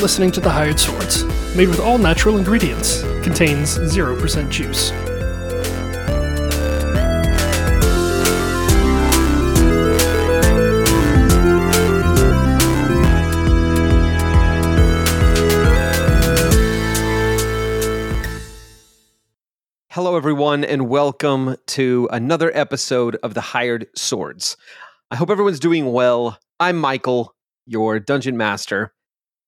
Listening to The Hired Swords, made with all natural ingredients, contains 0% juice. Hello, everyone, and welcome to another episode of The Hired Swords. I hope everyone's doing well. I'm Michael, your dungeon master.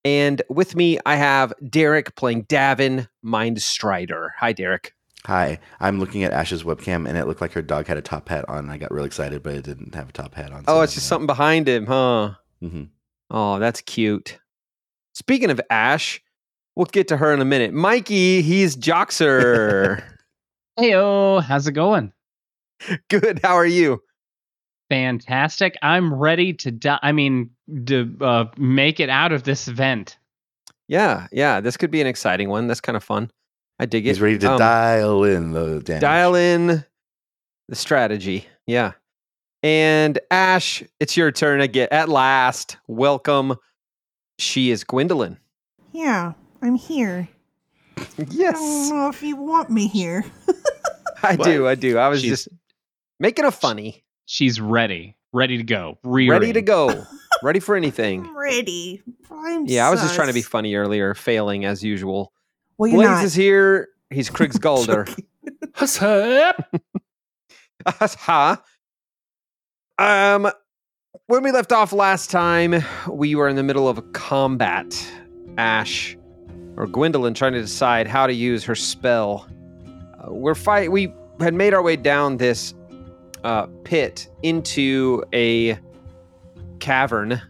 And with me, I have Derek playing Davin Mindstrider. Hi, Derek. Hi, I'm looking at Ash's webcam and it looked like her dog had a top hat on. I got real excited, but it didn't have a top hat on. Oh, it's just something behind him, huh? hmm Oh, that's cute. Speaking of Ash, we'll get to her in a minute. Mikey, he's Joxer. Heyo, how's it going? Good. How are you? Fantastic. I'm ready to die. I mean, to uh, make it out of this event. Yeah, yeah. This could be an exciting one. That's kind of fun. I dig it. He's ready to Um, dial in the damage. dial in the strategy. Yeah. And Ash, it's your turn again. At last, welcome. She is Gwendolyn. Yeah, I'm here. Yes. I don't Yes, know if you want me here. I do. I do. I was She's- just making a funny. She's ready, ready to go, rearing. Ready to go. Ready for anything. I'm ready. I'm Yeah, I was just trying to be funny earlier, failing as usual. Well, you're Blaze not. is here. He's Kriggs Galder. What's up? ha. Um, when we left off last time, we were in the middle of a combat. Ash or Gwendolyn trying to decide how to use her spell. Uh, we're fight. We had made our way down this uh, pit into a cavern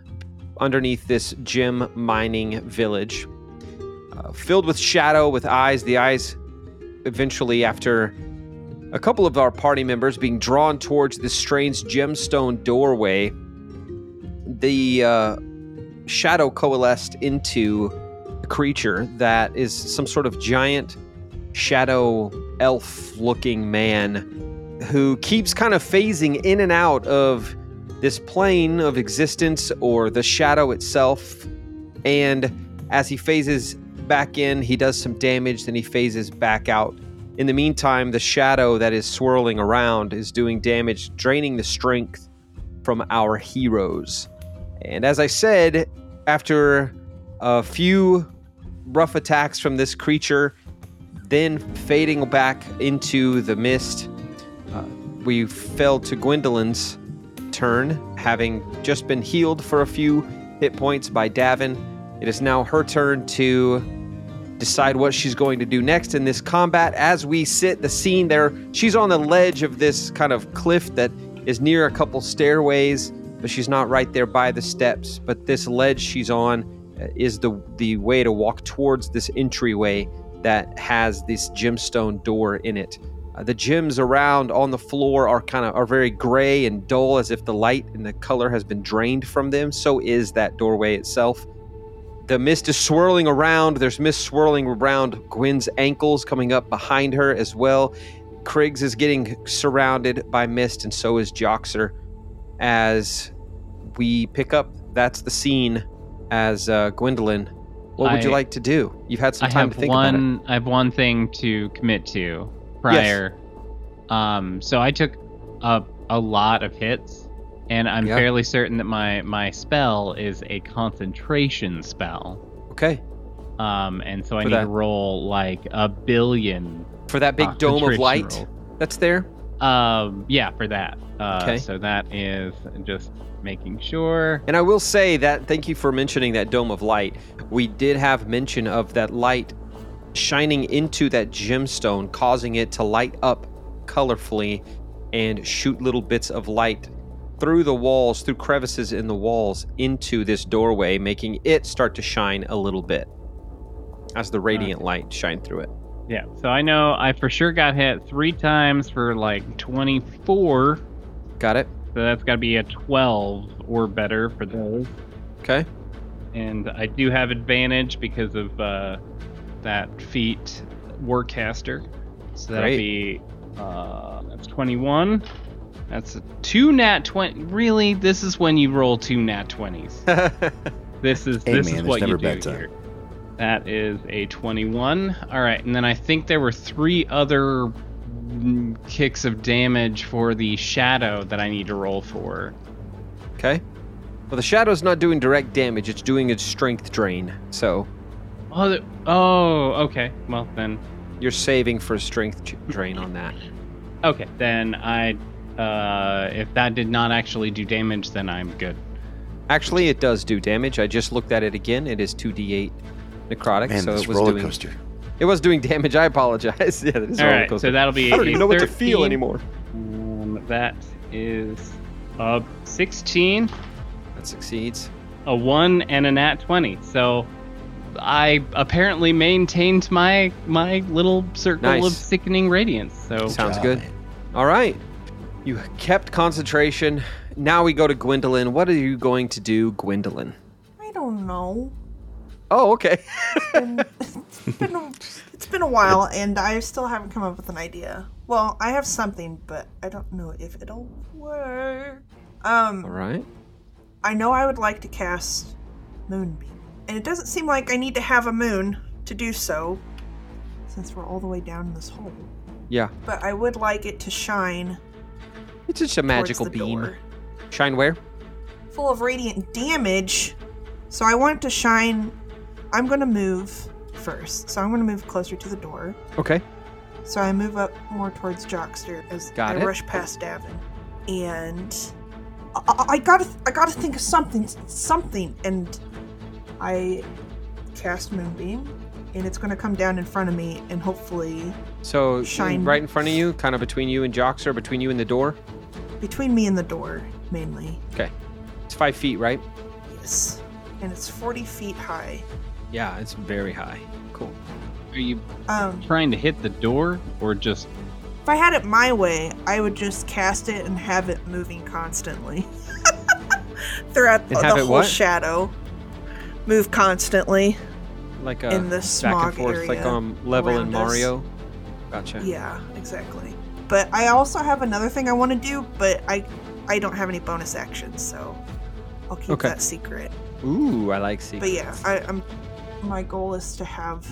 underneath this gem mining village, uh, filled with shadow, with eyes. The eyes, eventually, after a couple of our party members being drawn towards this strange gemstone doorway, the uh, shadow coalesced into a creature that is some sort of giant shadow elf looking man who keeps kind of phasing in and out of this plane of existence or the shadow itself. And as he phases back in, he does some damage, then he phases back out. In the meantime, the shadow that is swirling around is doing damage, draining the strength from our heroes. And as I said, after a few rough attacks from this creature, then fading back into the mist, we fell to Gwendolyn's turn, having just been healed for a few hit points by Davin. It is now her turn to decide what she's going to do next in this combat. As we sit, the scene there, she's on the ledge of this kind of cliff that is near a couple stairways, but she's not right there by the steps. But this ledge she's on uh, is the the way to walk towards this entryway that has this gemstone door in it. Uh, the gems around on the floor are kind of are very gray and dull, as if the light and the color has been drained from them. So is that doorway itself. The mist is swirling around. There's mist swirling around Gwen's ankles, coming up behind her as well. Kriggs is getting surrounded by mist, and so is Joxer. As we pick up, that's the scene. As uh, Gwendolyn, what would you like to do? You've had some I time have to think about it. one. I have one thing to commit to prior. Um, so I took a a lot of hits, and I'm Yeah. fairly certain that my my spell is a concentration spell. Okay, Um, and so I For need that- to roll like a billion for that big dome of light roll. that's there. Um, yeah, for that. Uh, Okay. So that is just making sure. And I will say that thank you for mentioning that dome of light. We did have mention of that light shining into that gemstone, causing it to light up colorfully and shoot little bits of light through the walls, through crevices in the walls, into this doorway, making it start to shine a little bit as the radiant light shined through it. Yeah. So I know I for sure got hit three times for like 24. Got it? So that's got to be a 12 or better for those. Okay. And I do have advantage because of uh, that feat Warcaster. So that'll Great. be uh, that's 21. That's a two nat 20. Really? This is when you roll two nat 20s. This is Hey, this man, is what you do here. That is a 21. All right, and then I think there were three other kicks of damage for the shadow that I need to roll for. Okay. Well, the shadow's not doing direct damage; it's doing a strength drain. So Oh, the, oh, okay. Well then, you're saving for strength drain on that. okay. Then I, uh, if that did not actually do damage, then I'm good. Actually, it does do damage. I just looked at it again. It is 2d8 necrotic, Man, so this it was roller doing coaster. it was doing damage. I apologize. yeah, that is a All roller right, coaster. so that'll be. I don't a even know what to feel anymore. Um, that is a 16, That succeeds. a 1, and a nat 20. So I apparently maintained my my little circle Nice. of sickening radiance. So Sounds job, good. All right. You kept concentration. Now we go to Gwendolyn. What are you going to do, Gwendolyn? I don't know. Oh, okay. Been- it's been a, it's been a while, and I still haven't come up with an idea. Well, I have something, but I don't know if it'll work. Um, All right. I know I would like to cast Moonbeam, and it doesn't seem like I need to have a moon to do so, since we're all the way down in this hole. Yeah. But I would like it to shine It's just a magical beam. door. Shine where? full of radiant damage. So I want it to shine. I'm going to move first. So I'm going to move closer to the door. Okay. So I move up more towards Joxer as Got I it. rush past Davin. And I, I- I gotta, I gotta think of something, something. And I cast Moonbeam, and it's gonna come down in front of me, and hopefully So Shine. right in front of you, kind of between you and Joxer, between you and the door. between me and the door, mainly. Okay. It's five feet, right? Yes. And it's 40 feet high. Yeah, it's very high. Cool. are you Um, trying to hit the door or just If I had it my way, I would just cast it and have it moving constantly throughout And the whole what? shadow. Move constantly. Like a In the back and forth, like um level in around us. Mario. Gotcha. Yeah, exactly. But I also have another thing I want to do, but I I don't have any bonus actions, so I'll keep Okay. that secret. Ooh, I like secrets. But yeah, I, I'm my goal is to have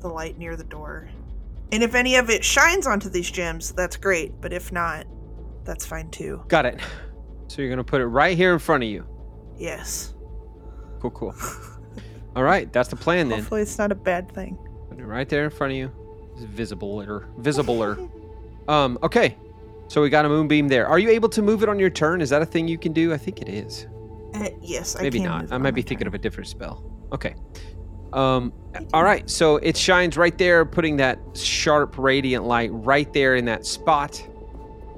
the light near the door. And if any of it shines onto these gems, that's great. But if not, that's fine too. Got it. So you're gonna put it right here in front of you. Yes. Cool, cool. All right, that's the plan then. Hopefully, it's not a bad thing. Put it right there in front of you. It's visible or visibler. um, okay. So we got a moonbeam there. Are you able to move it on your turn? Is that a thing you can do? I think it is. Uh, yes, I Maybe not. I might be thinking turn. of a different spell. Okay. Um, all right. So it shines right there, putting that sharp radiant light right there in that spot.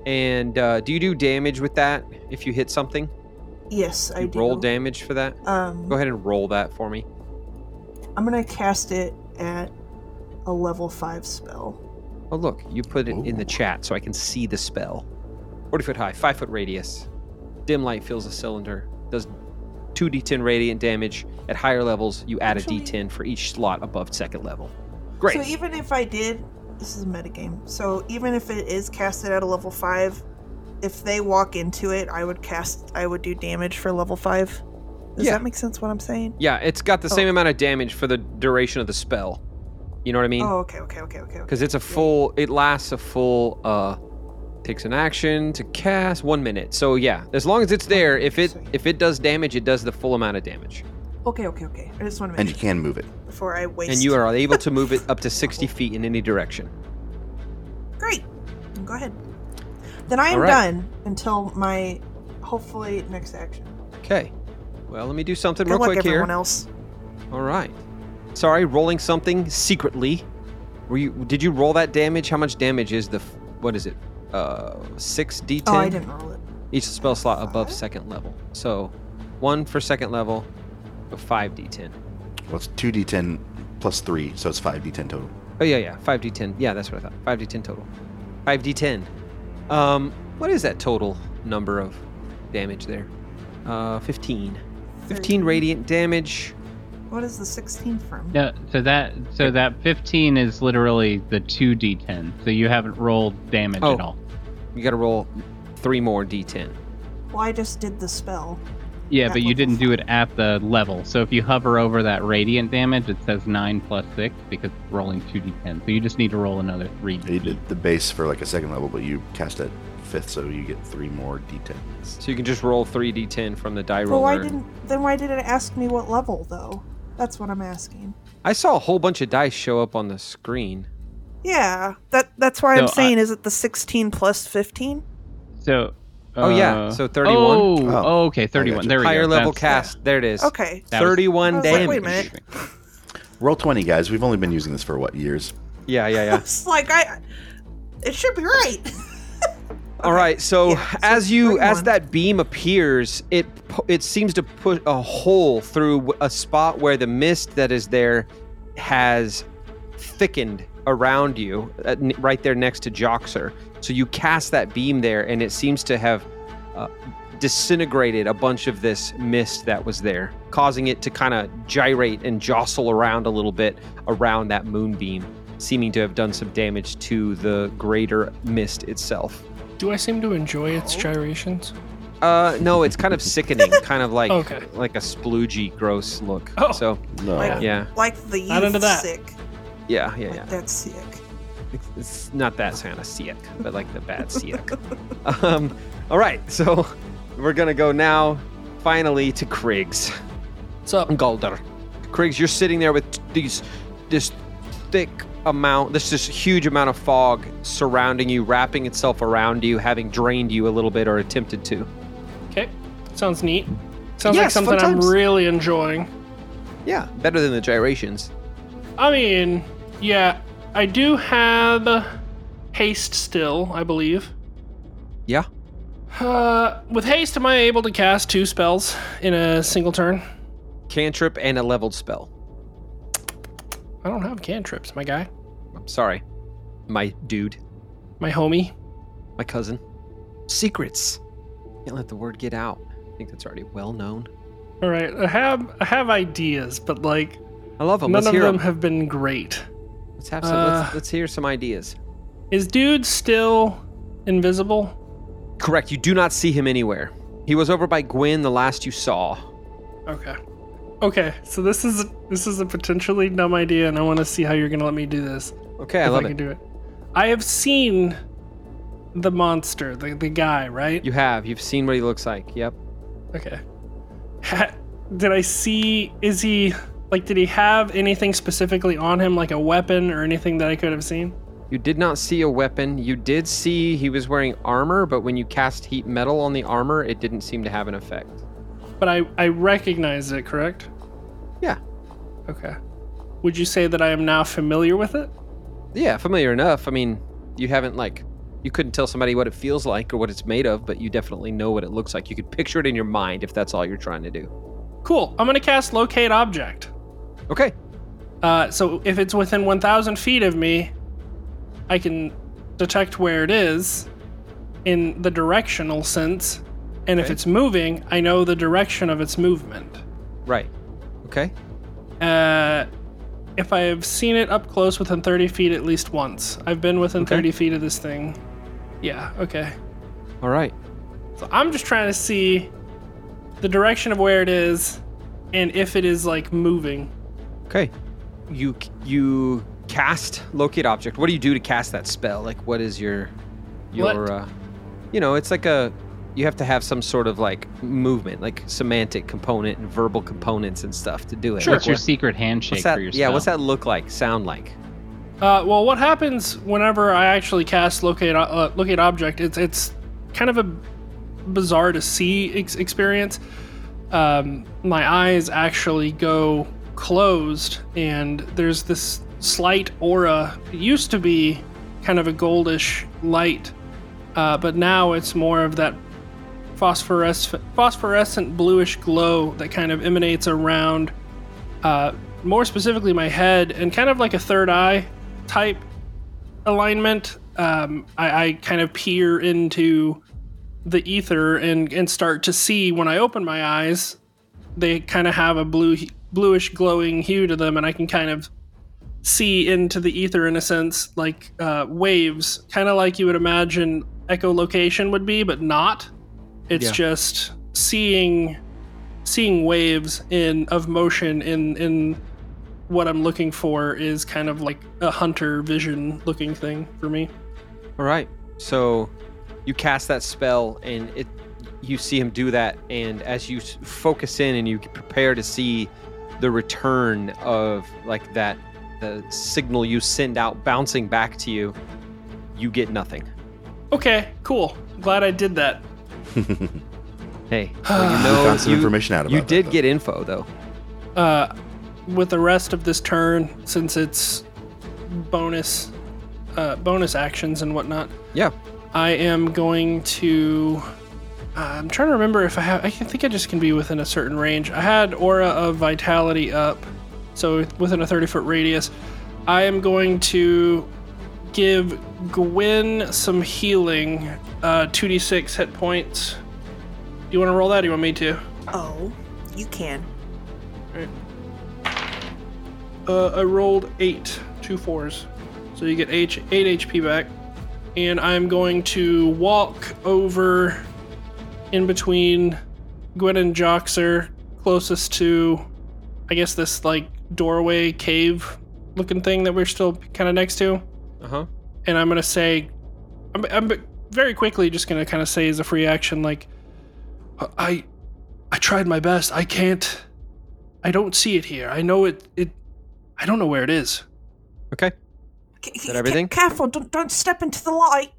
And uh, do you do damage with that if you hit something? Yes, I you do. roll damage for that? Um, Go ahead and roll that for me. I'm gonna cast it at a level five spell. Oh, look, you put it in the chat so I can see the spell. 40 foot high, 5 foot radius. Dim light fills a cylinder. Does 2d10 radiant damage. At higher levels, you add Actually- a d10 for each slot above second level. Great. So even if I did, this is a metagame. So even if it is casted at a level five, if they walk into it, I would cast. I would do damage for level five. Does Yeah. that make sense? What I'm saying? yeah, it's got the same Oh. amount of damage for the duration of the spell. You know what I mean? Oh, okay, okay, okay, okay. okay. Because it's a full, it lasts a full, uh, takes an action to cast one minute. So yeah, as long as it's there, if it if it does damage, it does the full amount of damage. Okay, okay, okay. I just want to And you sure can move it. before I waste. And you are able to move it up to 60 feet in any direction. great. Go ahead. Then I am All right. done until my hopefully next action. Okay. Well, let me do something Good real luck, quick here. everyone else. All right. Sorry, rolling something secretly. Were you? Did you roll that damage? How much damage is the? f- What is it? Uh, six d10. Oh, I didn't roll it. Each spell slot above second level. So, one for second level, so five d10. Well, it's 2d10 plus 3, so it's 5d10 total. Oh yeah, yeah, five d10. Yeah, that's what I thought. Five d10 total. Five d10. Um, what is that total number of damage there? Uh, 15. 15 radiant damage. What is the 16 from? no? So that so that 15 is literally the two d10. So you haven't rolled damage Oh. at all. You got to roll three more d10. Well, I just did the spell. Yeah, At but you level didn't do it at the level. So if you hover over that radiant damage, it says 9 plus 6 because it's rolling 2d10. So you just need to roll another 3 You did the base for like a second level, but you cast at fifth, so you get three more d10s. So you can just roll 3d10 from the die Well, roller. why didn't then why did it ask me what level though? That's what I'm asking. I saw a whole bunch of dice show up on the screen. Yeah, that that's why I'm So I- saying is it the 16 plus 15? So. Oh, yeah, uh, so 31. Oh, Oh. oh, okay, 31. you. There we go. Higher level That's- cast. There it is. Okay. That 31 I was like, damage. wait a minute. Roll20, guys. We've only been using this for what years? Yeah, yeah, yeah. It's like I it should be right. All right, so Yeah, as you as 31. that beam appears, it it seems to put a hole through a spot where the mist that is there has thickened around you, uh, n- right there next to Joxer. So you cast that beam there, and it seems to have uh, disintegrated a bunch of this mist that was there, causing it to kind of gyrate and jostle around a little bit around that moonbeam, seeming to have done some damage to the greater mist itself. Do I seem to enjoy its gyrations? Uh, no, it's kind of sickening, kind of like Okay. like a sploogey, gross look. Oh. So No. Like- yeah, like the Not into that. sick. yeah, yeah, Like yeah. that's sick. It's, it's not that kind of sick, but like the bad sick. um, all right, so we're gonna go now, finally to Kriggs. What's up? Galder. Kriggs, you're sitting there with these this thick amount, this this huge amount of fog surrounding you, wrapping itself around you, having drained you a little bit or attempted to. Okay. Sounds neat. Sounds like Yes, fun something I'm really enjoying. Yeah, better than the gyrations. I mean, yeah, I do have haste still, I believe. Yeah. Uh, with haste, am I able to cast two spells in a single turn? Cantrip and a leveled spell. I don't have cantrips, my guy, I'm sorry, my dude, my homie. my cousin. Secrets. Can't let the word get out. I think that's already well known. All right, I have I have ideas, but like I love them. none Let's of them 'em. have been great. Let's have some. Uh, let's, let's hear some ideas. Is dude still invisible? Correct. You do not see him anywhere. He was over by Gwyn the last you saw. Okay. Okay, so this is this is a potentially dumb idea, and I want to see how you're gonna let me do this. Okay, I love I it. can do it. I have seen the monster, the the guy, right? You have. You've seen what he looks like. Yep. Okay. Ha- did I see? Is he like? Did he have anything specifically on him, like a weapon or anything that I could have seen? You did not see a weapon. You did see he was wearing armor, but when you cast heat metal on the armor, it didn't seem to have an effect. But I I recognize it, correct? Yeah. Okay. Would you say that I am now familiar with it? Yeah, familiar enough. I mean, you haven't like you couldn't tell somebody what it feels like or what it's made of, but you definitely know what it looks like. You could picture it in your mind if that's all you're trying to do. Cool. I'm gonna cast locate object. Okay. Uh, so if it's within 1,000 feet of me, I can detect where it is in the directional sense, and if it's moving, I know the direction of its movement. Right. Okay. Uh, if I have seen it up close within 30 feet at least once, I've been within Okay. 30 feet of this thing. Yeah, okay. All right. So I'm just trying to see the direction of where it is and if it is like moving. Okay. You you cast locate object. What do you do to cast that spell? Like what is your your uh you know, it's like a you have to have some sort of like movement, like somatic component and verbal components and stuff to do it. Sure. What's your secret handshake what's that? for your Yeah, what's that look like? Sound like? Uh, well, what happens whenever I actually cast locate uh, locate object? It's it's kind of a bizarre to see ex- experience. Um, my eyes actually go closed, and there's this slight aura. It used to be kind of a goldish light, uh, but now it's more of that phosphorescent, phosphorescent bluish glow that kind of emanates around uh, more specifically my head and kind of like a third eye type alignment. Um, I, I kind of peer into the ether and, and start to see when I open my eyes, they kind of have a blue bluish glowing hue to them, and I can kind of see into the ether in a sense, like uh, waves, kind of like you would imagine echolocation would be, but not. It's Yeah. just seeing seeing waves in of motion in in what I'm looking for is kind of like a hunter vision looking thing for me. All right. So you cast that spell, and it you see him do that, and as you focus in and you prepare to see the return of like that the signal you send out bouncing back to you, you get nothing. Okay, cool. Glad I did that. Hey, well, you know found some you, information out you about that, did though. get info though. Uh, with the rest of this turn, since it's bonus, uh, bonus actions and whatnot, Yeah. I am going to. Uh, I'm trying to remember if I have. I think I just can be within a certain range. I had Aura of Vitality up, so within a 30 foot radius. I am going to give Gwen some healing, uh, 2d6 hit points. Do you want to roll that? Or do you want me to? Oh, you can. All right. Uh, I rolled eight, two fours. So you get H, 8 HP back. And I'm going to walk over in between Gwen and Joxer, closest to, I guess, this like doorway cave looking thing that we're still kind of next to. Uh huh. And I'm going to say, I'm, I'm very quickly just going to kind of say as a free action, like, I, I tried my best. I can't, I don't see it here. I know it, it, I don't know where it is. Okay. C- that c- everything? Careful! Don't don't step into the light.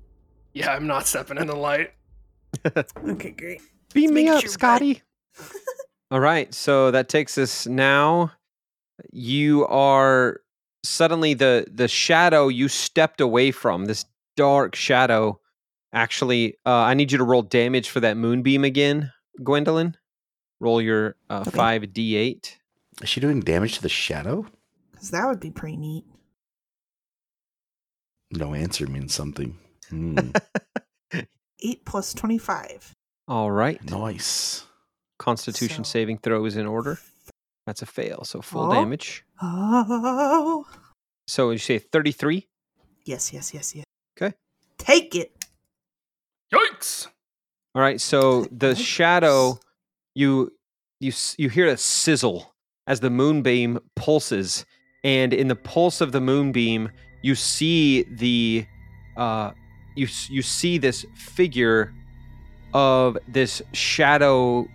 Yeah, I'm not stepping in the light. Okay, great. Beam me up, sure, Scotty. All right, so that takes us now. You are suddenly the the shadow you stepped away from. This dark shadow. Actually, uh, I need you to roll damage for that moonbeam again, Gwendolyn. Roll your uh, Okay. five d eight. Is she doing damage to the shadow? Because that would be pretty neat. No answer means something. Hmm, Eight plus twenty-five. All right. nice. Constitution So- saving throw is in order. That's a fail, so full Oh. damage. Oh. So you say thirty three. Yes, yes, yes, yes. Okay. Take it. Yikes! All right, so the Yikes. shadow, you you you hear a sizzle as the moonbeam pulses, and in the pulse of the moonbeam, you see the uh, you you see this figure of this shadow.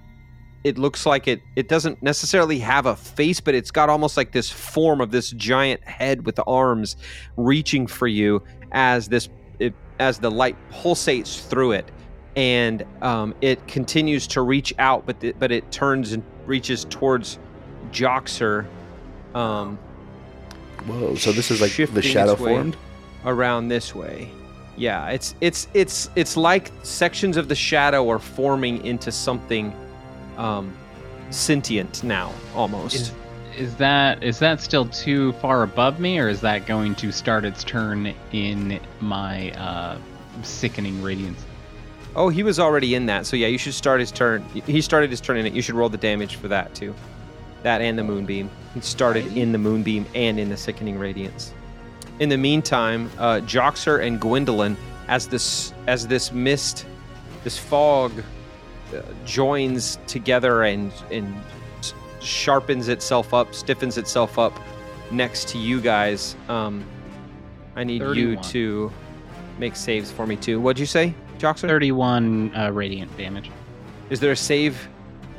It looks like it it doesn't necessarily have a face, but it's got almost like this form of this giant head with arms reaching for you as this it, as the light pulsates through it and um, it continues to reach out, but the, but it turns and reaches towards Joxer, um, Whoa, so this is like the shadow formed? around this way. Yeah, it's it's it's it's like sections of the shadow are forming into something um, sentient now, almost. Is, is that is that still too far above me, or is that going to start its turn in my uh, sickening radiance? oh, he was already in that, so yeah, you should start his turn. He started his turn in it. You should roll the damage for that too, that and the moonbeam. He started in the moonbeam and in the sickening radiance. In the meantime, uh, Joxer and Gwendolyn, as this as this mist, this fog, joins together and and sharpens itself up, stiffens itself up next to you guys. Um, I need you to make saves for me too. What'd you say, Joxer? Thirty-one uh, radiant damage. Is there a save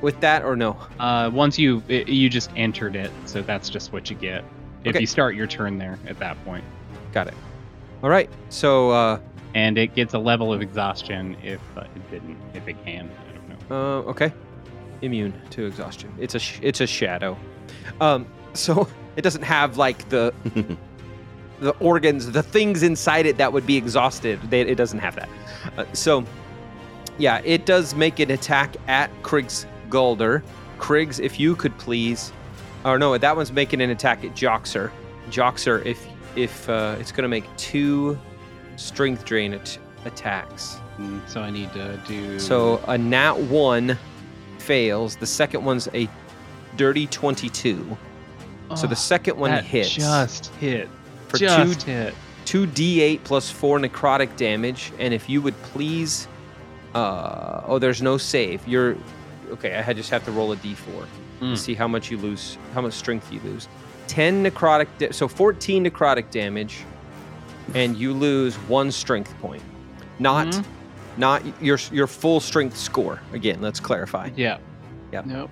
with that or no? Uh, once you it, you just entered it, so that's just what you get. If Okay. you start your turn there at that point, Got it. All right. So, uh, and it gets a level of exhaustion if uh, it didn't, if it can. I don't know. uh, okay. Immune to exhaustion. It's a sh- it's a shadow. Um, so it doesn't have like the the organs, the things inside it that would be exhausted. They, it doesn't have that. Uh, so, yeah, it does make an attack at Kriggs Galder. Kriggs, if you could please, or no, that one's making an attack at Joxer. Joxer, if if uh, it's gonna make two strength drain at- attacks. Mm, So I need to do. So a nat one fails. The second one's a dirty twenty-two. So the Oh, second one hits Just hit. for just two hit. two d8 plus four necrotic damage. And if you would please, uh, oh, there's no save. You're okay, I just have to roll a d4 Mm. to see how much you lose, how much strength you lose. 10 necrotic, da- so 14 necrotic damage, and you lose one strength point. Not, Mhm. Not your your full strength score. Again, let's clarify. Yeah. Yep. Nope.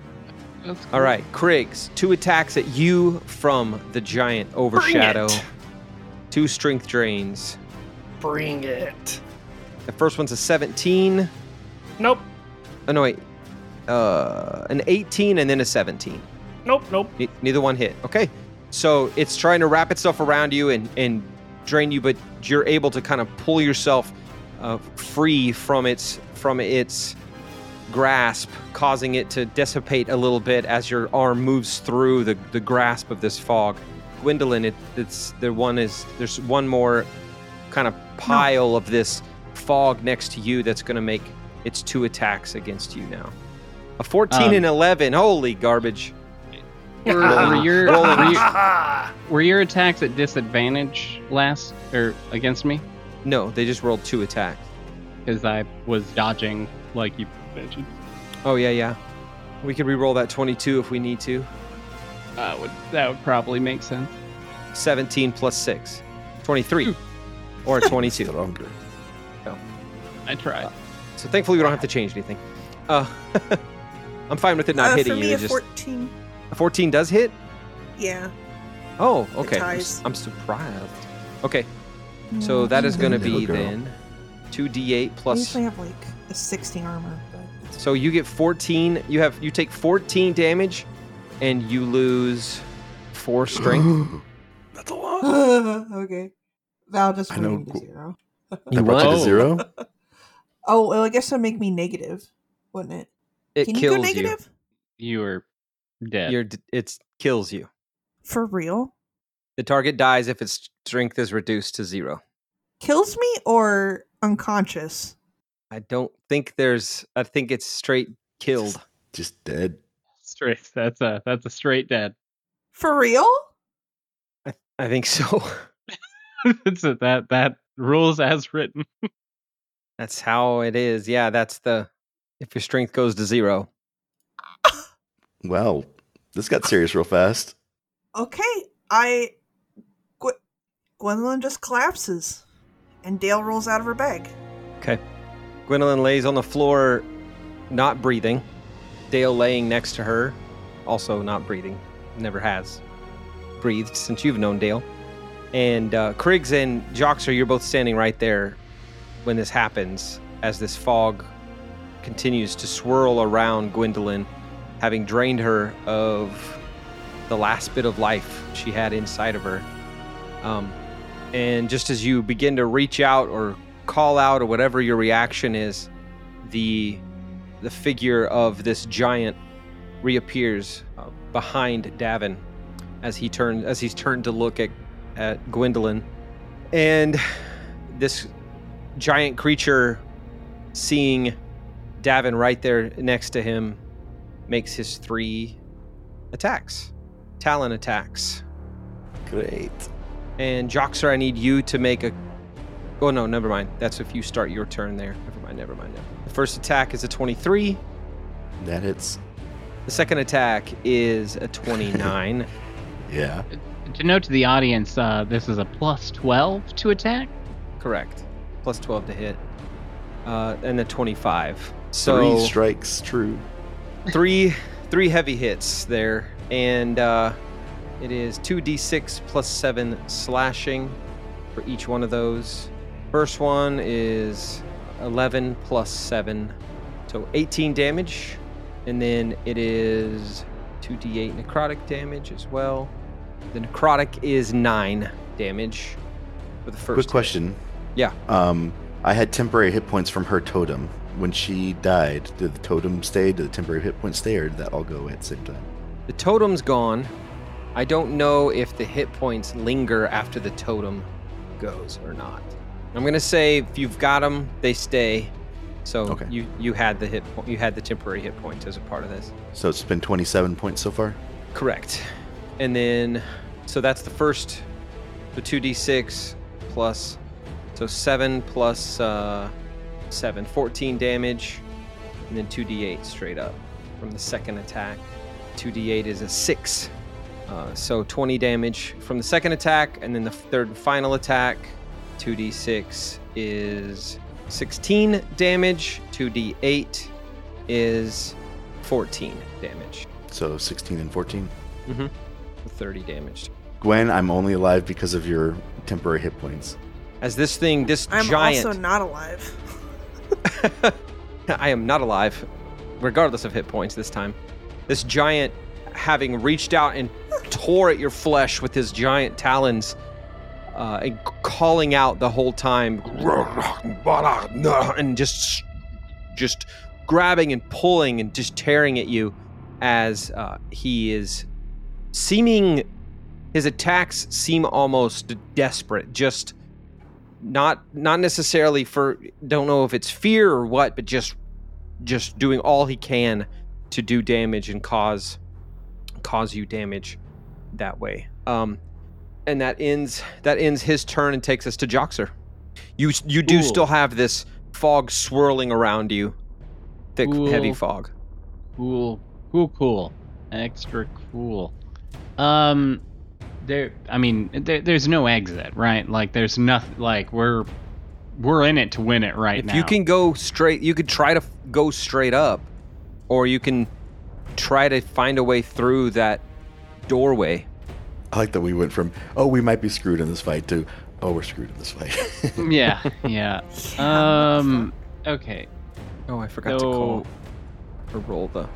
That's cool. right, Kriggs, two attacks at you from the giant overshadow. it. Two strength drains. Bring it. The first one's a 17. Nope. Oh no, wait. Uh, an 18 and then a 17. Nope. Nope. Ne- neither one hit. Okay. So it's trying to wrap itself around you and, and drain you, but you're able to kind of pull yourself uh, free from its from its grasp, causing it to dissipate a little bit as your arm moves through the, the grasp of this fog. Gwendolyn, it, it's the one is there's one more kind of pile of this fog next to you that's going to make its two attacks against you now. A 14 Um, and 11. Holy garbage. Were, were your, were, your, were your attacks at disadvantage last or against me? No, they just rolled two attacks. Because I was dodging like you mentioned. Oh yeah, yeah. We could re-roll that 22 if we need to. Uh, would that would probably make sense. 17 plus 6. 23. or 22. Stronger. I tried. So thankfully we don't have to change anything. Uh, I'm fine with it not uh, hitting for me, you. a Just 14. 14 does hit. Yeah. Oh, okay. I'm, ties. s- I'm surprised. Okay, so that is going to be girl. then 2d8 I plus. usually have like a 16 armor, but So you get 14. You have you take 14 damage, and you lose four strength. That's a lot. okay. Val just I know moving to zero. You what? to zero. Oh, well, I guess that'd make me negative, wouldn't it? It Can you go kills negative? You were dead. You're d- it kills you. For real? The target dies if its strength is reduced to zero. Kills me or unconscious? I don't think there's. I think it's straight killed. Just dead. straight. That's a that's a straight dead. For real? I think so. it's a, that that rules as written. That's how it is. Yeah, that's the. If your strength goes to zero. Well, this got serious real fast. Okay. I. Gw- Gwendolyn just collapses, and Dale rolls out of her bag. Okay. Gwendolyn lays on the floor, not breathing. Dale laying next to her, also not breathing. Never has breathed since you've known Dale. And uh, Kriggs and Joxer, you're both standing right there when this happens, as this fog continues to swirl around Gwendolyn, having drained her of the last bit of life she had inside of her. Um, and just as you begin to reach out or call out or whatever your reaction is, the the figure of this giant reappears uh, behind Davin as he turns as he's turned to look at at Gwendolyn, and this giant creature, seeing Davin right there next to him, makes his three attacks, talon attacks. Great. And Joxer, I need you to make a. Oh no, never mind. That's if you start your turn there. Never mind. Never mind. No. The first attack is a 23. That hits. The second attack is a 29. Yeah. To note to the audience, uh, this is a plus twelve to attack. Correct. Plus 12 to hit. Uh, and the 25. So Three strikes true. three three heavy hits there, and uh, it is two d6 plus seven slashing for each one of those. First one is 11 plus seven, so 18 damage, and then it is 2d8 necrotic damage as well. The necrotic is nine damage for the first. Quick question. Yeah. Um, I had temporary hit points from her totem. When she died, did the totem stay? Did the temporary hit points stay, or did that all go away at the same time? The totem's gone. I don't know if the hit points linger after the totem goes or not. I'm gonna say if you've got them, they stay. So Okay. you you had the hit po- you had the temporary hit points as a part of this. So it's been 27 points so far. Correct. And then so that's the first the 2d6 plus so 7 plus uh 7 14 damage and then 2d8 straight up. from the second attack. 2d8 is a 6. Uh, so 20 damage from the second attack, and then the third and final attack, 2d6 is 16 damage. 2d8 is 14 damage. So 16 and 14. Mm-hmm. 30 damage. Gwen, I'm only alive because of your temporary hit points. As this thing, this giant. I'm also not alive. I am not alive, regardless of hit points this time. This giant, having reached out and tore at your flesh with his giant talons, uh, and calling out the whole time, and just, just grabbing and pulling and just tearing at you, as uh, he is seeming, his attacks seem almost desperate, just not not necessarily for don't know if it's fear or what but just just doing all he can to do damage and cause cause you damage that way um and that ends that ends his turn and takes us to Joxer. you you do Cool. still have this fog swirling around you thick heavy fog Cool, cool, cool, extra cool. Um, there. I mean, there, there's no exit, right? Like, there's nothing. Like, we're we're in it to win it right if now. If you can go straight you could try to f- go straight up or you can try to find a way through that doorway I like that we went from, oh, we might be screwed in this fight to, oh, we're screwed in this fight. yeah, yeah. Um. Okay. Oh, I forgot to call So, or roll the.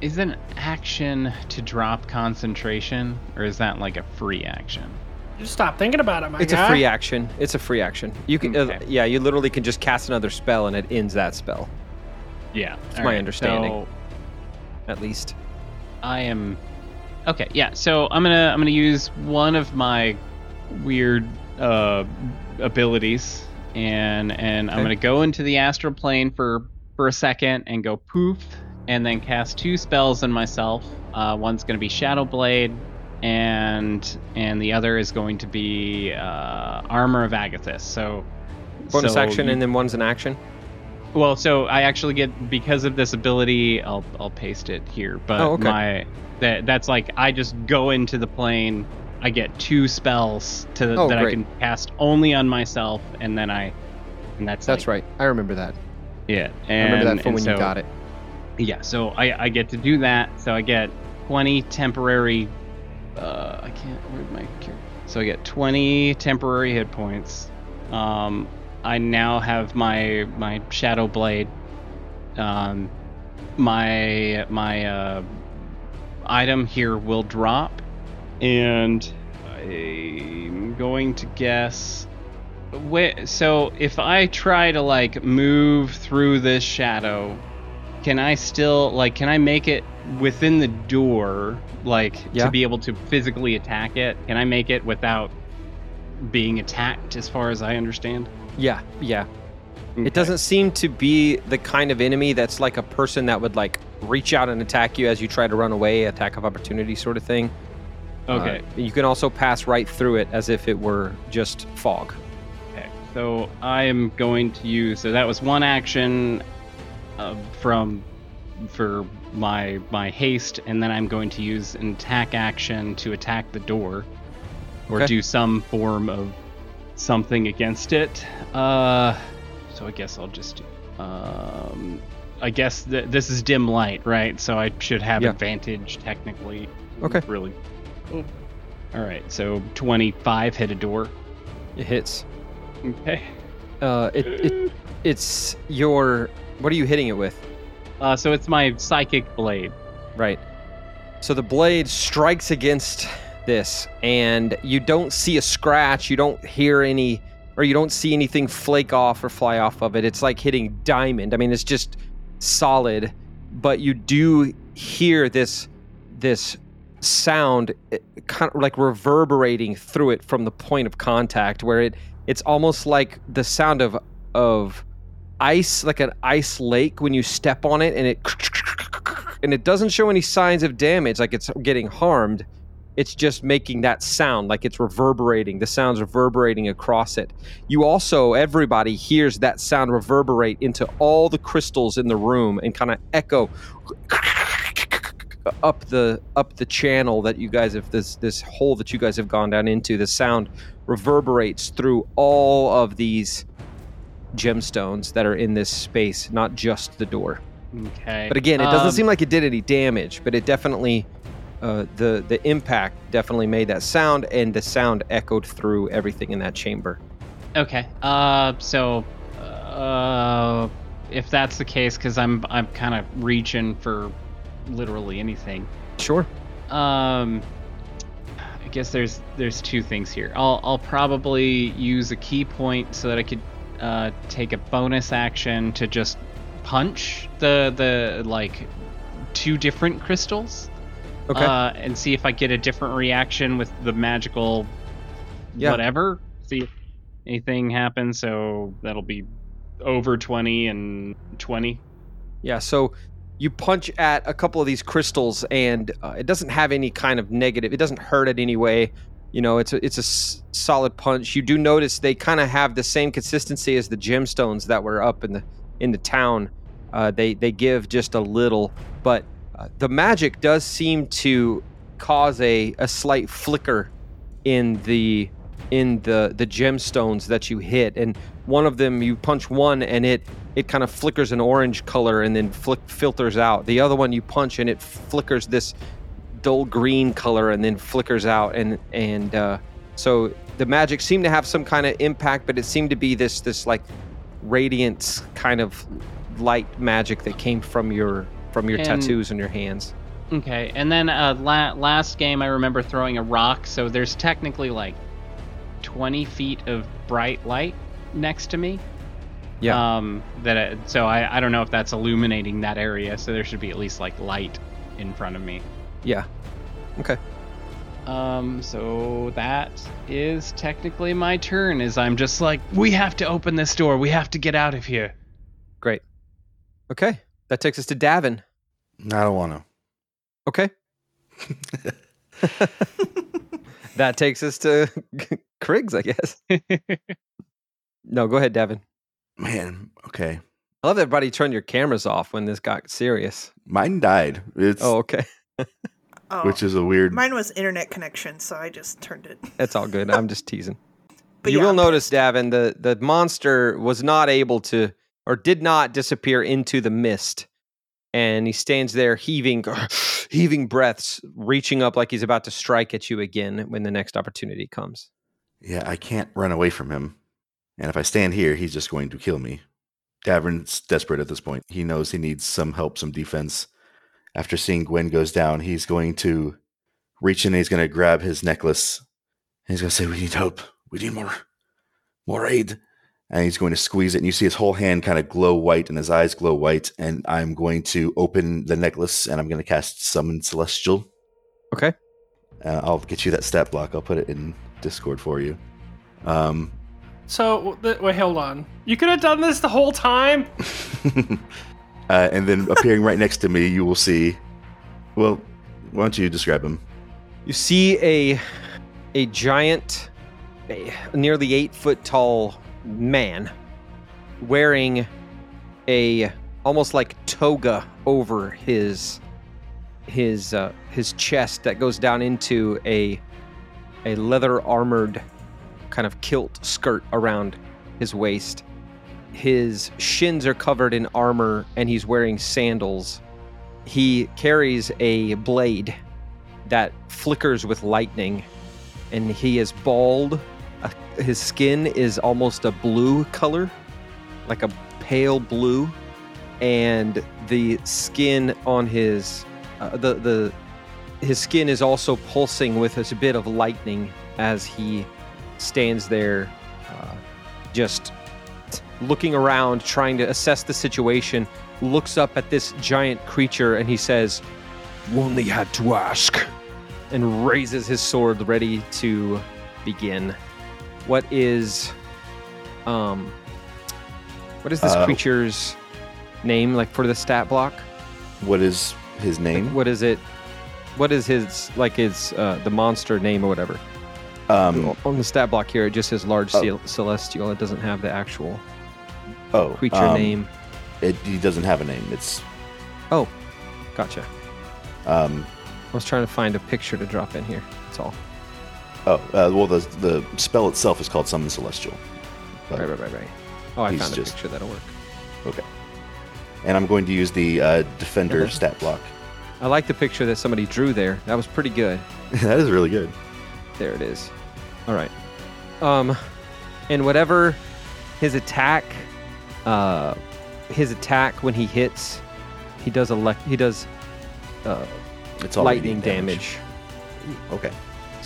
is it an action to drop concentration, or is that like a free action? Just stop thinking about it, my guy. It's guy. a free action. It's a free action. You can, uh, yeah, you literally can just cast another spell and it ends that spell. Yeah, It's my understanding. So At least. I am okay. Yeah, so I'm gonna I'm gonna use one of my weird uh, abilities, and and I'm gonna go into the astral plane for for a second and go poof, and then cast two spells on myself. Uh, one's gonna be Shadow Blade, and and the other is going to be uh, Armor of Agathys. So Bonus so action you- and then one's an action. Well, so I actually get because of this ability. I'll I'll paste it here, but Oh, okay. my that that's like I just go into the plane. I get two spells to Oh, that I can cast only on myself, and then I, and that's That's like- right. I remember that. Yeah, and, I remember that from when so, you got it. Yeah, so I I get to do that. So I get twenty temporary. Uh, I can't. Where'd my character? So I get twenty temporary hit points. Um, I now have my my shadow blade. Um, my my uh, item here will drop, and I'm going to guess. Wait, so if I try to like move through this shadow, can I still like can I make it within the door like Yeah. to be able to physically attack it? Can I make it without being attacked as far as I understand? Yeah, yeah. Okay. It doesn't seem to be the kind of enemy that's like a person that would like reach out and attack you as you try to run away, attack of opportunity sort of thing. Okay. Uh, you can also pass right through it as if it were just fog. Okay, so I am going to use. So that was one action uh, from for my my haste, and then I'm going to use an attack action to attack the door, or Okay. do some form of something against it. Uh, so I guess I'll just. Um, I guess th- this is dim light, right? So I should have Yeah. advantage technically. Okay. Really. Oh. All right. So 25 hit a door. It hits. Okay. Uh, it, it it's your. What are you hitting it with? Uh, so it's my psychic blade. Right. So the blade strikes against this, and you don't see a scratch. You don't hear any, or you don't see anything flake off or fly off of it. It's like hitting diamond. I mean, it's just solid, but you do hear this this sound eh, kind of like reverberating through it from the point of contact where it it's almost like the sound of of ice like an ice lake when you step on it and it and it doesn't show any signs of damage like it's getting harmed it's just making that sound like it's reverberating. The sound's reverberating across it. You also, everybody hears that sound reverberate into all the crystals in the room and kind of echo up the up the channel that you guys have this this hole that you guys have gone down into. The sound reverberates through all of these gemstones that are in this space, not just the door. Okay. But again, it doesn't Um, seem like it did any damage, but it definitely uh, the the impact definitely made that sound, and the sound echoed through everything in that chamber. Okay. Uh, so, uh, if that's the case, because I'm I'm kind of reaching for literally anything. Sure. Um, I guess there's there's two things here. I'll I'll probably use a ki point so that I could uh, take a bonus action to just punch the the like two different crystals. Okay. Uh, and see if I get a different reaction with the magical Yeah. whatever. See if anything happens. So that'll be over 20 and 20. Yeah, so you punch at a couple of these crystals, and uh, it doesn't have any kind of negative. It doesn't hurt it anyway. You know, it's a it's a s- solid punch. You do notice they kind of have the same consistency as the gemstones that were up in the in the town. Uh, they they give just a little, but the magic does seem to cause a a slight flicker in the in the the gemstones that you hit. And one of them you punch one and it it kind of flickers an orange color and then flick, filters out. The other one you punch and it flickers this dull green color and then flickers out. And and uh, so the magic seemed to have some kind of impact but it seemed to be this this like radiant kind of light magic that came from your from your And- tattoos on your hands Okay, and then uh, la- last game I remember throwing a rock, so there's technically like 20 feet of bright light next to me. Yeah. Um, that uh, so I I don't know if that's illuminating that area, so there should be at least like light in front of me. yeah okay Um, so that is technically my turn. Is I'm just like we have to open this door, we have to get out of here. great okay that takes us to davin I don't want to. Okay. that takes us to Kriggs, I guess. No, go ahead, Devin. Man, okay. I love that everybody turned your cameras off when this got serious. Mine died. It's Oh, okay. Oh, which is a weird. mine was internet connection, so I just turned it. That's all good. I'm just teasing. But you yeah, will notice, pissed. Davin, the, the monster was not able to, or did not disappear into the mist. And he stands there heaving, heaving breaths, reaching up like he's about to strike at you again when the next opportunity comes. Yeah, I can't run away from him. And if I stand here, he's just going to kill me. Davin's desperate at this point. He knows he needs some help, some defense. After seeing Gwen goes down, he's going to reach in and he's going to grab his necklace. He's going to say, We need help. We need more, more aid. And he's going to squeeze it. And you see his whole hand kind of glow white and his eyes glow white. And I'm going to open the necklace and I'm going to cast Summon Celestial. Okay. Uh, I'll get you that stat block. I'll put it in Discord for you. Um, So th- wait, hold on. You could have done this the whole time. uh, and then appearing right next to me, you will see. Well, why don't you describe him? You see a a giant, a nearly eight foot tall man wearing a almost like toga over his his uh, his chest that goes down into a a leather armored kind of kilt skirt around his waist. His shins are covered in armor and he's wearing sandals. He carries a blade that flickers with lightning and he is bald his skin is almost a blue color like a pale blue and the skin on his uh, the the his skin is also pulsing with a bit of lightning as he stands there uh, just looking around trying to assess the situation looks up at this giant creature and he says only had to ask and raises his sword ready to begin. What is um what is this Uh, creature's name like for the stat block? What is his Like, name? what is it? what is his like his uh, the monster name or whatever? Um, On the stat block here, it just says large Oh. celestial. It doesn't have the actual oh, creature um, name. It, he doesn't have a name. It's oh, Gotcha. um, I was trying to find a picture to drop in here. That's all. Oh, uh, well, the the spell itself is called Summon Celestial. But- Right, right, right, right. Oh, I found a just- picture that'll work. Okay. And I'm going to use the uh, Defender Okay. stat block. I like the picture that somebody drew there. That was pretty good. that is really good. There it is. All right. Um, and whatever his attack, uh, his attack when he hits, he does elect. He does uh, It's all lightning radiant damage. Okay.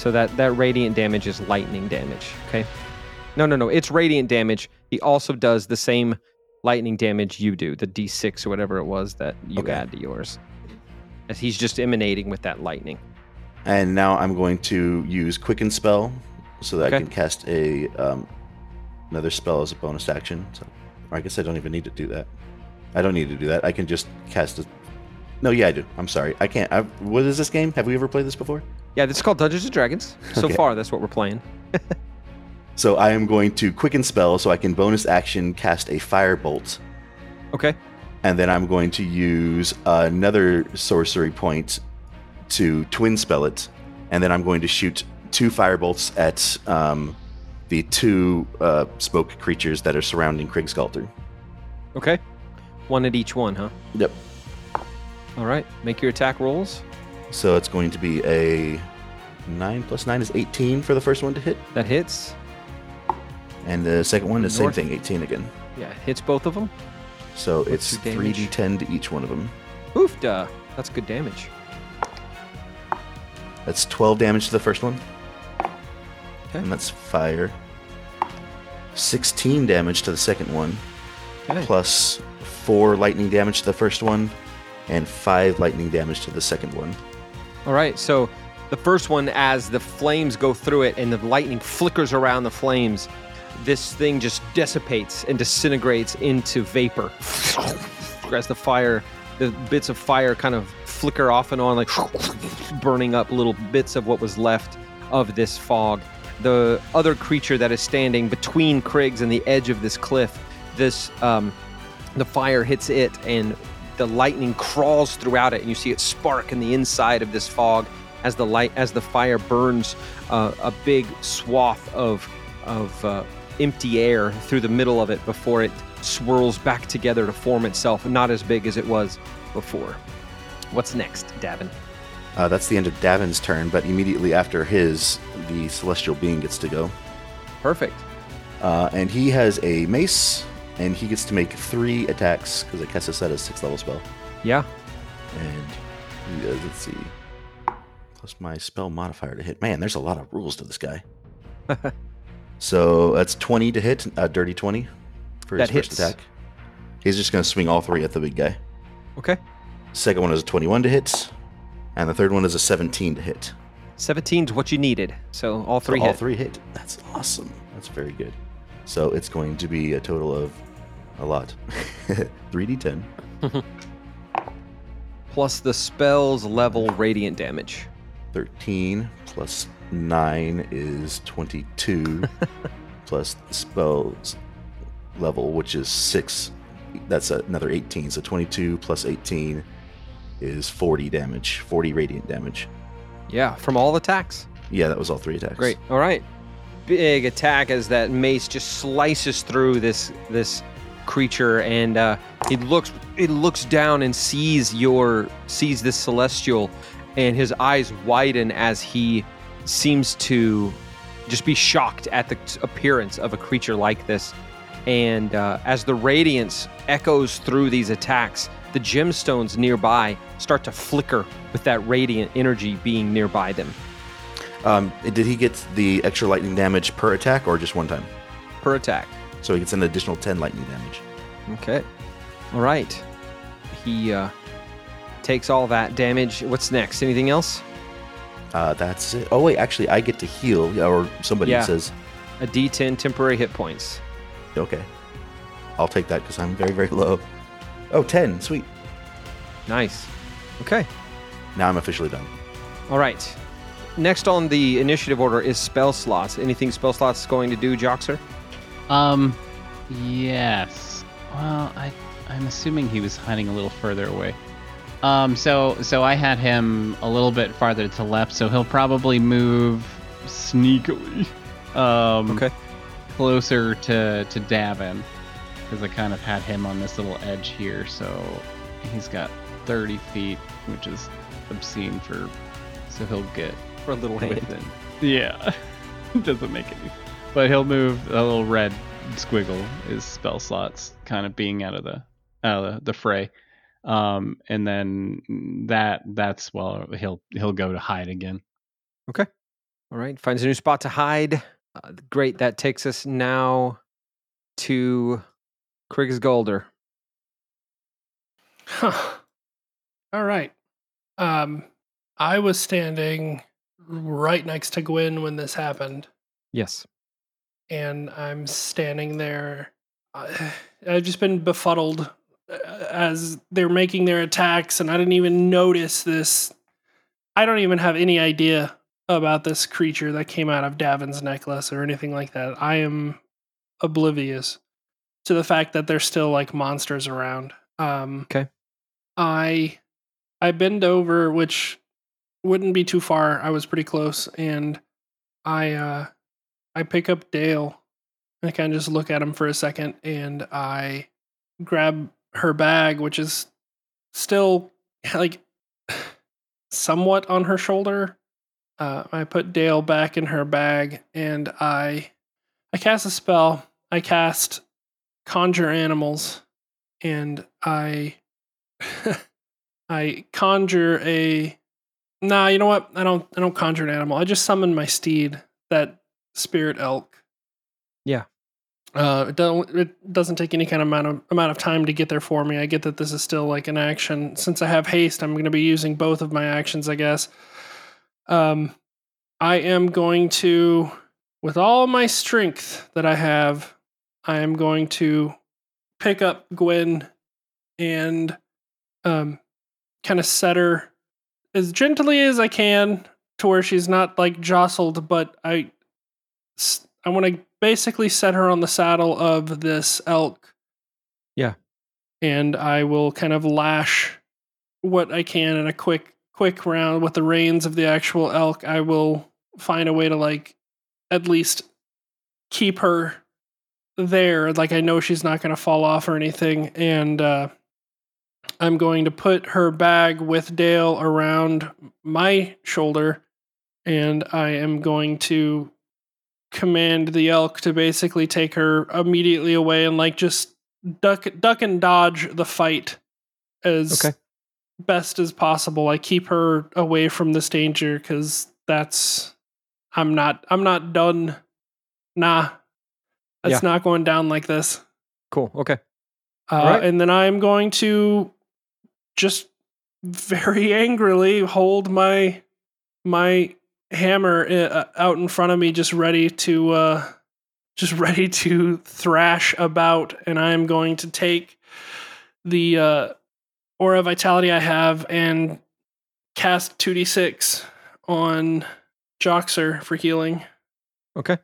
So that that radiant damage is lightning damage. Okay. No, no, no. It's radiant damage. He also does the same lightning damage you do, the D6 or whatever it was that you Okay. add to yours. As he's just emanating with that lightning. And now I'm going to use Quicken Spell so that I can cast a um, another spell as a bonus action. So I guess I don't even need to do that. I don't need to do that. I can just cast a. No, yeah, I do. I'm sorry. I can't. i what is this game? Have we ever played this before? Yeah, this is called Dungeons and Dragons. So Okay. far, that's what we're playing. So I am going to Quicken Spell so I can bonus action cast a Firebolt. Okay. And then I'm going to use another sorcery point to twin spell it. And then I'm going to shoot two firebolts at um, the two uh, smoke creatures that are surrounding Kriggs Galder. Okay. One at each one, huh? Yep. All right. Make your attack rolls. So it's going to be a 9 plus 9 is 18 for the first one to hit. That hits. And the second one is same thing, 18 again. Yeah, hits both of them. So What's it's 3d10 to each one of them. Oof, duh. That's good damage. That's 12 damage to the first one. Okay. And that's fire. 16 damage to the second one, Okay. plus 4 lightning damage to the first one, and 5 lightning damage to the second one. All right. So the first one, as the flames go through it and the lightning flickers around the flames, this thing just dissipates and disintegrates into vapor. As the fire, the bits of fire kind of flicker off and on, like burning up little bits of what was left of this fog. The other creature that is standing between Kriggs and the edge of this cliff, this um, the fire hits it and the lightning crawls throughout it and you see it spark in the inside of this fog as the light as the fire burns uh, a big swath of of uh, empty air through the middle of it before it swirls back together to form itself not as big as it was before. What's next davin? Uh, that's the end of Davin's turn, but immediately after his, the celestial being gets to go. perfect. Uh, and he has a mace, and he gets to make three attacks because it casts a set as six level spell. yeah And he does, let's see, plus my spell modifier to hit. Man, there's a lot of rules to this guy. so that's 20 to hit, a dirty 20 for his That first hits. attack. He's just going to swing all three at the big guy. okay Second one is a 21 to hit, and the third one is a 17 to hit. 17 is what you needed so all So three all three hit. That's awesome. That's very good. So it's going to be a total of a lot. 3d10. plus the spell's level radiant damage 13 plus 9 is 22 plus the spell's level which is 6 that's another 18 so 22 plus 18 is 40 damage 40 radiant damage yeah from all attacks yeah that was all three attacks Great. All right. Big attack as that mace just slices through this this creature, and uh, he looks it looks down and sees your sees this celestial, and his eyes widen as he seems to just be shocked at the appearance of a creature like this. And uh, as the radiance echoes through these attacks, the gemstones nearby start to flicker with that radiant energy being nearby them. um, did he get the extra lightning damage per attack or just one time per attack. So he gets an additional 10 lightning damage Okay. All right. He uh, takes all that damage. What's next? Anything else? uh, that's it oh wait actually i get to heal or somebody Yeah. says A D10 temporary hit points. okay i'll take that because i'm very very low oh 10 sweet Nice. Okay. now i'm officially done All right. Next on the initiative order is spell slots. Anything spell slots going to do, Joxer? Um, yes. Well, I I'm assuming he was hiding a little further away. Um, so so I had him a little bit farther to left, so he'll probably move sneakily. Um, Okay. closer to to Davin because I kind of had him on this little edge here. So he's got 30 feet, which is obscene for. So he'll get For a little hand. Yeah, doesn't make any. But he'll move a little red squiggle is spell slots, kind of being out of the out of the, the fray. Um, and then that that's well he'll he'll go to hide again. Okay. All right. Finds a new spot to hide. Uh, great. That takes us now to Kriggs Galder. Huh. All right. Um, I was standing right next to Gwyn when this happened, Yes. And I'm standing there. I- I've just been befuddled uh, as they're making their attacks, and I didn't even notice this. I don't even have any idea about this creature that came out of Davin's necklace or anything like that. I am oblivious to the fact that there's still like monsters around. Um, Okay. I I bend over, which wouldn't be too far. I was pretty close, and I uh I pick up Dale. I kind of just look at him for a second, and I grab her bag, which is still like somewhat on her shoulder. Uh, I put Dale back in her bag, and I I cast a spell. I cast conjure animals, and I I conjure a. Nah, you know what? I don't. I don't conjure an animal. I just summon my steed, that spirit elk. Yeah. Uh, it don't. It doesn't take any kind of amount of amount of time to get there for me. I get that this is still like an action. Since I have haste, I'm going to be using both of my actions, I guess. Um, I am going to, with all my strength that I have, I am going to pick up Gwen and um, kind of set her as gently as I can to where she's not like jostled, but I, I want to basically set her on the saddle of this elk. Yeah. And I will kind of lash what I can in a quick, quick round with the reins of the actual elk. I will find a way to like at least keep her there. Like I know she's not going to fall off or anything. And, uh, I'm going to put her bag with Dale around my shoulder, and I am going to command the elk to basically take her immediately away and like just duck duck and dodge the fight as Okay. best as possible. I keep her away from this danger because that's I'm not I'm not done. Nah, that's Yeah. not going down like this. Cool. Okay. Uh, Alright. And then I'm going to just very angrily hold my my hammer uh, out in front of me, just ready to uh, just ready to thrash about. And I'm going to take the uh, aura vitality I have and cast two d six on Joxer for healing. Okay.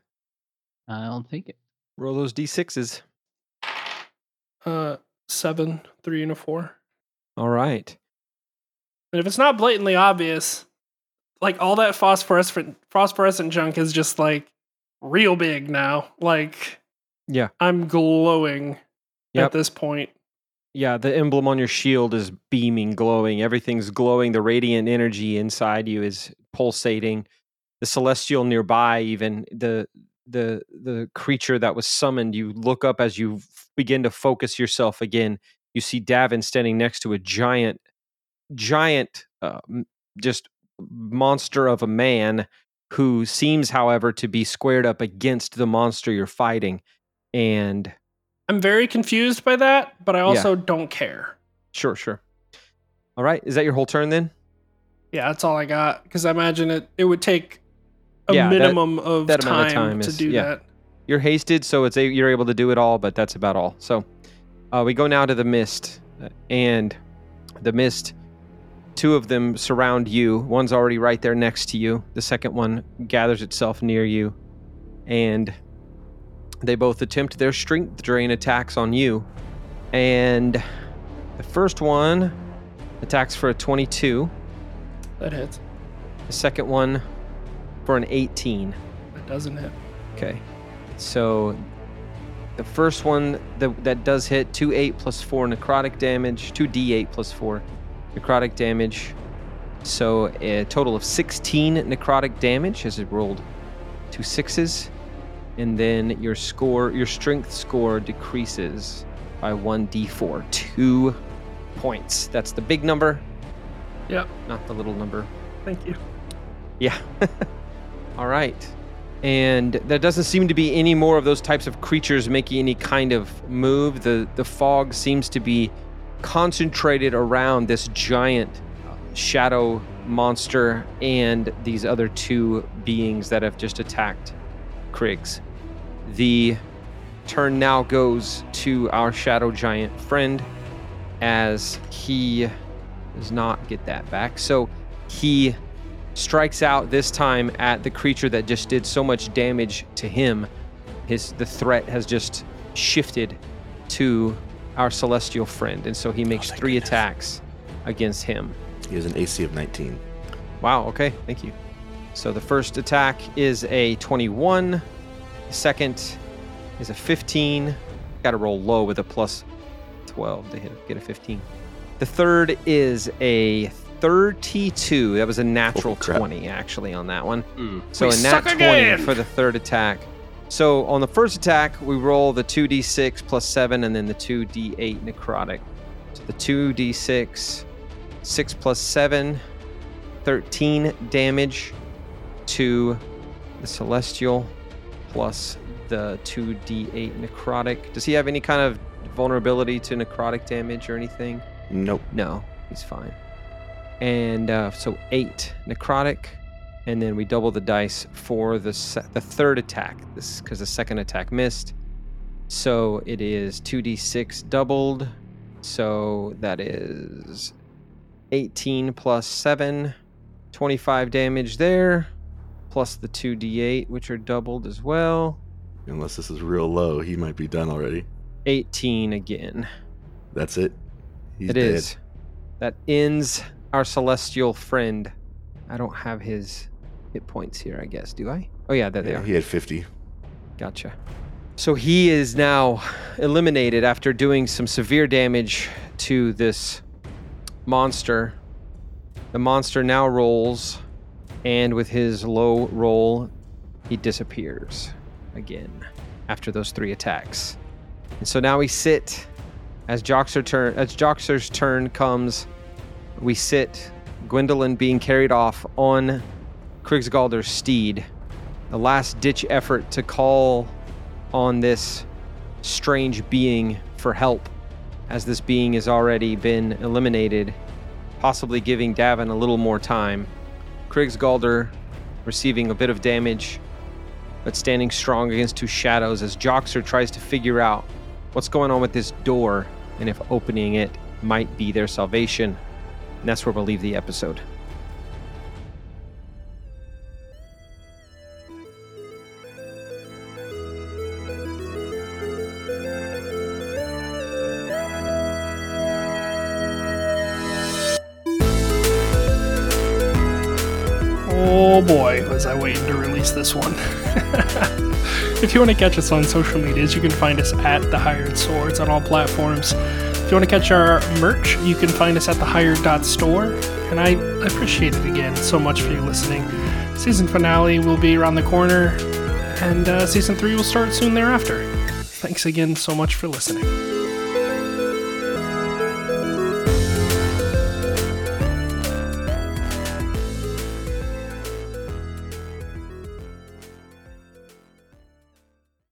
I'll take it. Roll those d6s. Uh, seven, three, and a four. All right. And if it's not blatantly obvious, like all that phosphorescent phosphorescent junk is just like real big now. Like Yeah. I'm glowing Yep. at this point. Yeah, the emblem on your shield is beaming, glowing. Everything's glowing. The radiant energy inside you is pulsating. The celestial nearby, even the the the creature that was summoned, you look up as you f- begin to focus yourself again. You see Davin standing next to a giant, giant, uh, just monster of a man who seems, however, to be squared up against the monster you're fighting. And I'm very confused by that, but I also don't care. sure, sure. All right, is that your whole turn then? Yeah, that's all I got because I imagine it it would take a Yeah, that- minimum of, that time of time to is- do yeah. that. you're hasted, so it's a, you're able to do it all, but that's about all. So uh, we go now to the mist, uh, and the mist two of them surround you. One's already right there next to you. The second one gathers itself near you, and they both attempt their strength drain attacks on you. And the first one attacks for a 22. That hits. The second one for an 18. That doesn't hit. Okay. So the first one that, that does hit 2 8 plus 4 necrotic damage, 2d8 plus 4 necrotic damage. So a total of 16 necrotic damage as it rolled two sixes. And then your score, your strength score decreases by 1d4, two points. That's the big number, Yep. not the little number. Thank you. Yeah. All right. And there doesn't seem to be any more of those types of creatures making any kind of move. The the fog seems to be concentrated around this giant shadow monster and these other two beings that have just attacked Kriggs. The turn now goes to our shadow giant friend as he does not get that back. So he strikes out this time at the creature that just did so much damage to him. His the threat has just shifted to our celestial friend, and so he makes thank three goodness. attacks against him. He has an AC of 19. Wow, okay, thank you. So the first attack is a 21, the second is a 15. Got to roll low with a plus 12 to hit, get a 15. The third is a 32. That was a natural Holy 20 actually on that one. Mm. So We a nat 20 again. for the third attack. So on the first attack, we roll the 2d6 plus 7 and then the 2d8 necrotic. So the 2d6, 6 plus 7, 13 damage to the celestial plus the 2d8 necrotic. Does he have any kind of vulnerability to necrotic damage or anything? Nope. No, he's fine. And uh, so eight necrotic, and then we double the dice for the se- the third attack. This because the second attack missed. So it is two d six doubled. So that is 18 plus 7, 25 damage there, plus the 2d8, which are doubled as well. Unless this is real low, he might be done already. 18 again. That's it. He's It is. That ends our celestial friend. I don't have his hit points here, I guess. Do I? Oh yeah, there they are. he had 50. Gotcha. So he is now eliminated after doing some severe damage to this monster. The monster now rolls, and with his low roll, he disappears again after those three attacks. And so now we sit as Joxer turn as Joxer's turn comes. We sit, Gwendolyn being carried off on Kriggs Galder's steed. The last ditch effort to call on this strange being for help, as this being has already been eliminated, possibly giving Davin a little more time. Krigsgalder receiving a bit of damage, but standing strong against two shadows as Joxer tries to figure out what's going on with this door and if opening it might be their salvation. And that's where we'll leave the episode. Want to catch us on social medias, you can find us at The Hired Swords on all platforms. If you want to catch our merch, you can find us at thehired.store. And I appreciate it again so much for you listening. Season finale will be around the corner, and uh, season three will start soon thereafter. Thanks again so much for listening.